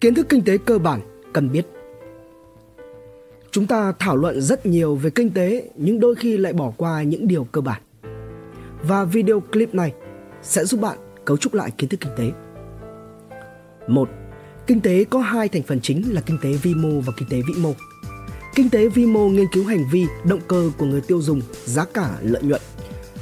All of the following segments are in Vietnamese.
Kiến thức kinh tế cơ bản cần biết. Chúng ta thảo luận rất nhiều về kinh tế nhưng đôi khi lại bỏ qua những điều cơ bản. Và video clip này sẽ giúp bạn cấu trúc lại kiến thức kinh tế. Một, Kinh tế có hai thành phần chính là kinh tế vi mô và kinh tế vĩ mô. Kinh tế vi mô nghiên cứu hành vi, động cơ của người tiêu dùng, giá cả, lợi nhuận.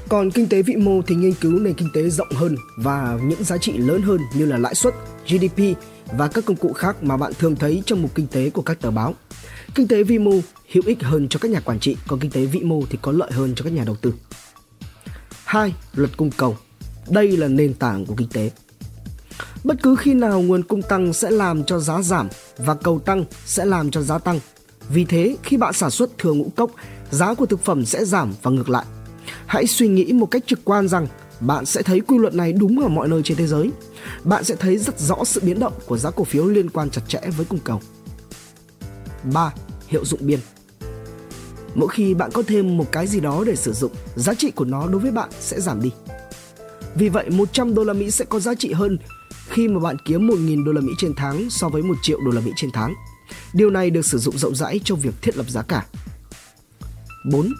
Còn kinh tế vĩ mô thì nghiên cứu nền kinh tế rộng hơn và những giá trị lớn hơn như là lãi suất, GDP và các công cụ khác mà bạn thường thấy trong mục kinh tế của các tờ báo. Kinh tế vi mô hữu ích hơn cho các nhà quản trị, còn kinh tế vĩ mô thì có lợi hơn cho các nhà đầu tư. 2. Luật cung cầu. Đây là nền tảng của kinh tế. Bất cứ khi nào nguồn cung tăng sẽ làm cho giá giảm và cầu tăng sẽ làm cho giá tăng. Vì thế, khi bạn sản xuất thừa ngũ cốc, giá của thực phẩm sẽ giảm và ngược lại. Hãy suy nghĩ một cách trực quan rằng bạn sẽ thấy quy luật này đúng ở mọi nơi trên thế giới. Bạn sẽ thấy rất rõ sự biến động của giá cổ phiếu liên quan chặt chẽ với cung cầu. 3. Hiệu dụng biên Mỗi khi bạn có thêm một cái gì đó để sử dụng, giá trị của nó đối với bạn sẽ giảm đi. Vì vậy, 100 đô la Mỹ sẽ có giá trị hơn khi mà bạn kiếm 1.000 đô la Mỹ trên tháng so với 1 triệu đô la Mỹ trên tháng. Điều này được sử dụng rộng rãi trong việc thiết lập giá cả. 4.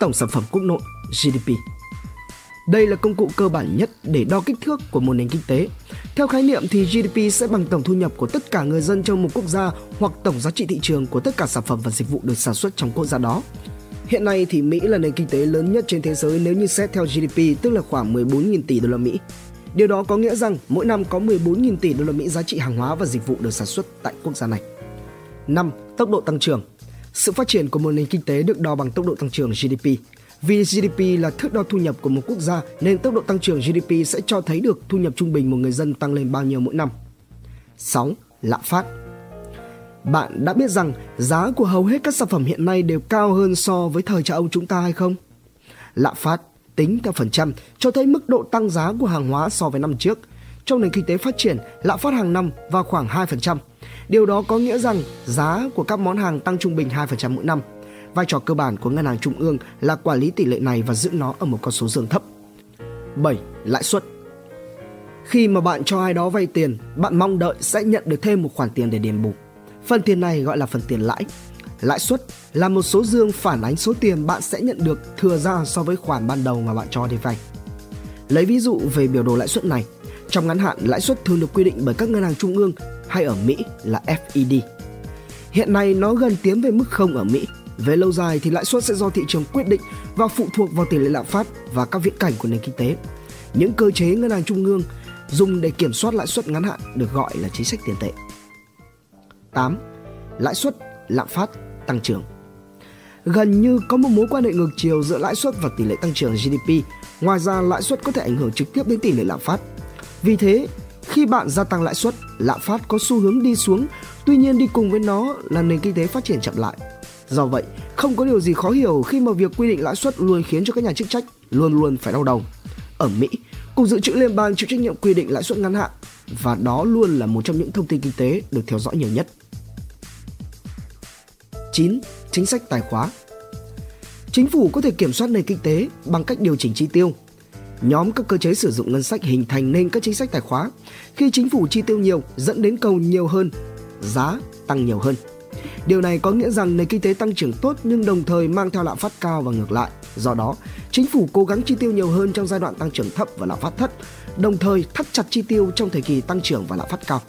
Tổng sản phẩm quốc nội GDP đây là công cụ cơ bản nhất để đo kích thước của một nền kinh tế. Theo khái niệm thì GDP sẽ bằng tổng thu nhập của tất cả người dân trong một quốc gia hoặc tổng giá trị thị trường của tất cả sản phẩm và dịch vụ được sản xuất trong quốc gia đó. Hiện nay thì Mỹ là nền kinh tế lớn nhất trên thế giới nếu như xét theo GDP, tức là khoảng 14.000 tỷ đô la Mỹ. Điều đó có nghĩa rằng mỗi năm có 14.000 tỷ đô la Mỹ giá trị hàng hóa và dịch vụ được sản xuất tại quốc gia này. 5. Tốc độ tăng trưởng. Sự phát triển của một nền kinh tế được đo bằng tốc độ tăng trưởng GDP. Vì GDP là thước đo thu nhập của một quốc gia nên tốc độ tăng trưởng GDP sẽ cho thấy được thu nhập trung bình một người dân tăng lên bao nhiêu mỗi năm. 6. Lạm phát Bạn đã biết rằng giá của hầu hết các sản phẩm hiện nay đều cao hơn so với thời cha ông chúng ta hay không? Lạm phát tính theo phần trăm cho thấy mức độ tăng giá của hàng hóa so với năm trước. Trong nền kinh tế phát triển, lạm phát hàng năm vào khoảng 2%. Điều đó có nghĩa rằng giá của các món hàng tăng trung bình 2% mỗi năm. Vai trò cơ bản của ngân hàng trung ương là quản lý tỷ lệ này và giữ nó ở một con số dương thấp. 7. Lãi suất Khi mà bạn cho ai đó vay tiền, bạn mong đợi sẽ nhận được thêm một khoản tiền để đền bù. Phần tiền này gọi là phần tiền lãi. Lãi suất là một số dương phản ánh số tiền bạn sẽ nhận được thừa ra so với khoản ban đầu mà bạn cho đi vay. Lấy ví dụ về biểu đồ lãi suất này, trong ngắn hạn lãi suất thường được quy định bởi các ngân hàng trung ương hay ở Mỹ là Fed. Hiện nay nó gần tiến về mức không ở Mỹ. Về lâu dài thì lãi suất sẽ do thị trường quyết định và phụ thuộc vào tỷ lệ lạm phát và các viễn cảnh của nền kinh tế. Những cơ chế ngân hàng trung ương dùng để kiểm soát lãi suất ngắn hạn được gọi là chính sách tiền tệ. 8. Lãi suất, lạm phát, tăng trưởng. Gần như có một mối quan hệ ngược chiều giữa lãi suất và tỷ lệ tăng trưởng GDP. Ngoài ra, lãi suất có thể ảnh hưởng trực tiếp đến tỷ lệ lạm phát. Vì thế, khi bạn gia tăng lãi suất, lạm phát có xu hướng đi xuống, tuy nhiên đi cùng với nó là nền kinh tế phát triển chậm lại. Do vậy, không có điều gì khó hiểu khi mà việc quy định lãi suất luôn khiến cho các nhà chức trách luôn luôn phải đau đầu. Ở Mỹ, Cục Dự trữ Liên bang chịu trách nhiệm quy định lãi suất ngắn hạn và đó luôn là một trong những thông tin kinh tế được theo dõi nhiều nhất. 9. Chính sách tài khóa Chính phủ có thể kiểm soát nền kinh tế bằng cách điều chỉnh chi tiêu. Nhóm các cơ chế sử dụng ngân sách hình thành nên các chính sách tài khóa. Khi chính phủ chi tiêu nhiều dẫn đến cầu nhiều hơn, giá tăng nhiều hơn. Điều này có nghĩa rằng nền kinh tế tăng trưởng tốt nhưng đồng thời mang theo lạm phát cao và ngược lại. Do đó, chính phủ cố gắng chi tiêu nhiều hơn trong giai đoạn tăng trưởng thấp và lạm phát thấp, đồng thời thắt chặt chi tiêu trong thời kỳ tăng trưởng và lạm phát cao.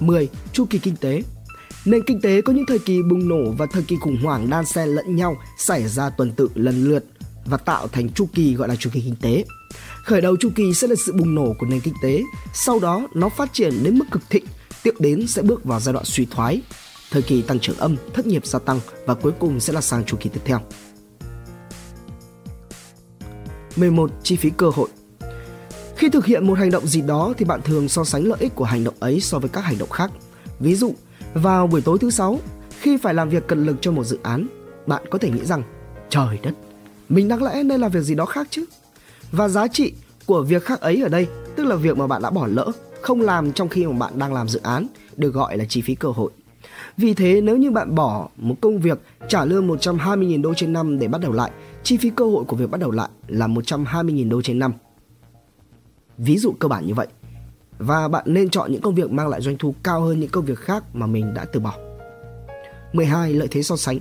10. Chu kỳ kinh tế Nền kinh tế có những thời kỳ bùng nổ và thời kỳ khủng hoảng đan xen lẫn nhau xảy ra tuần tự lần lượt và tạo thành chu kỳ gọi là chu kỳ kinh tế. Khởi đầu chu kỳ sẽ là sự bùng nổ của nền kinh tế, sau đó nó phát triển đến mức cực thịnh, tiếp đến sẽ bước vào giai đoạn suy thoái, thời kỳ tăng trưởng âm, thất nghiệp gia tăng và cuối cùng sẽ là sang chu kỳ tiếp theo. 11. Chi phí cơ hội Khi thực hiện một hành động gì đó thì bạn thường so sánh lợi ích của hành động ấy so với các hành động khác. Ví dụ, vào buổi tối thứ sáu, khi phải làm việc cật lực cho một dự án, bạn có thể nghĩ rằng trời đất, mình đáng lẽ nên làm việc gì đó khác chứ. Và giá trị của việc khác ấy ở đây, tức là việc mà bạn đã bỏ lỡ, không làm trong khi mà bạn đang làm dự án, được gọi là chi phí cơ hội. Vì thế nếu như bạn bỏ một công việc trả lương 120.000 đô trên năm để bắt đầu lại, chi phí cơ hội của việc bắt đầu lại là 120.000 đô trên năm. Ví dụ cơ bản như vậy. và bạn nên chọn những công việc mang lại doanh thu cao hơn những công việc khác mà mình đã từ bỏ. 12. Lợi thế so sánh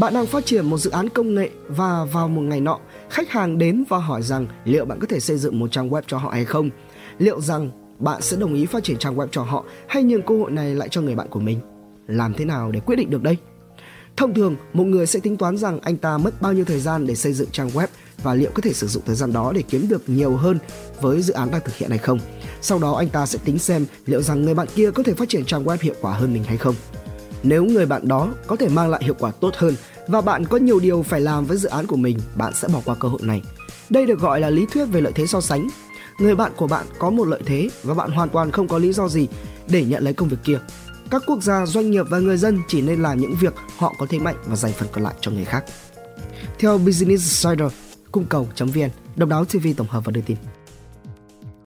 bạn đang phát triển một dự án công nghệ và vào một ngày nọ, khách hàng đến và hỏi rằng liệu bạn có thể xây dựng một trang web cho họ hay không? Liệu rằng bạn sẽ đồng ý phát triển trang web cho họ hay nhường cơ hội này lại cho người bạn của mình? Làm thế nào để quyết định được đây? Thông thường, một người sẽ tính toán rằng anh ta mất bao nhiêu thời gian để xây dựng trang web và liệu có thể sử dụng thời gian đó để kiếm được nhiều hơn với dự án đang thực hiện hay không. Sau đó anh ta sẽ tính xem liệu rằng người bạn kia có thể phát triển trang web hiệu quả hơn mình hay không. Nếu người bạn đó có thể mang lại hiệu quả tốt hơn và bạn có nhiều điều phải làm với dự án của mình, bạn sẽ bỏ qua cơ hội này. Đây được gọi là lý thuyết về lợi thế so sánh. Người bạn của bạn có một lợi thế và bạn hoàn toàn không có lý do gì để nhận lấy công việc kia. Các quốc gia, doanh nghiệp và người dân chỉ nên làm những việc họ có thế mạnh và dành phần còn lại cho người khác. Theo Business Insider, cung cầu.vn, độc đáo TV tổng hợp và đưa tin.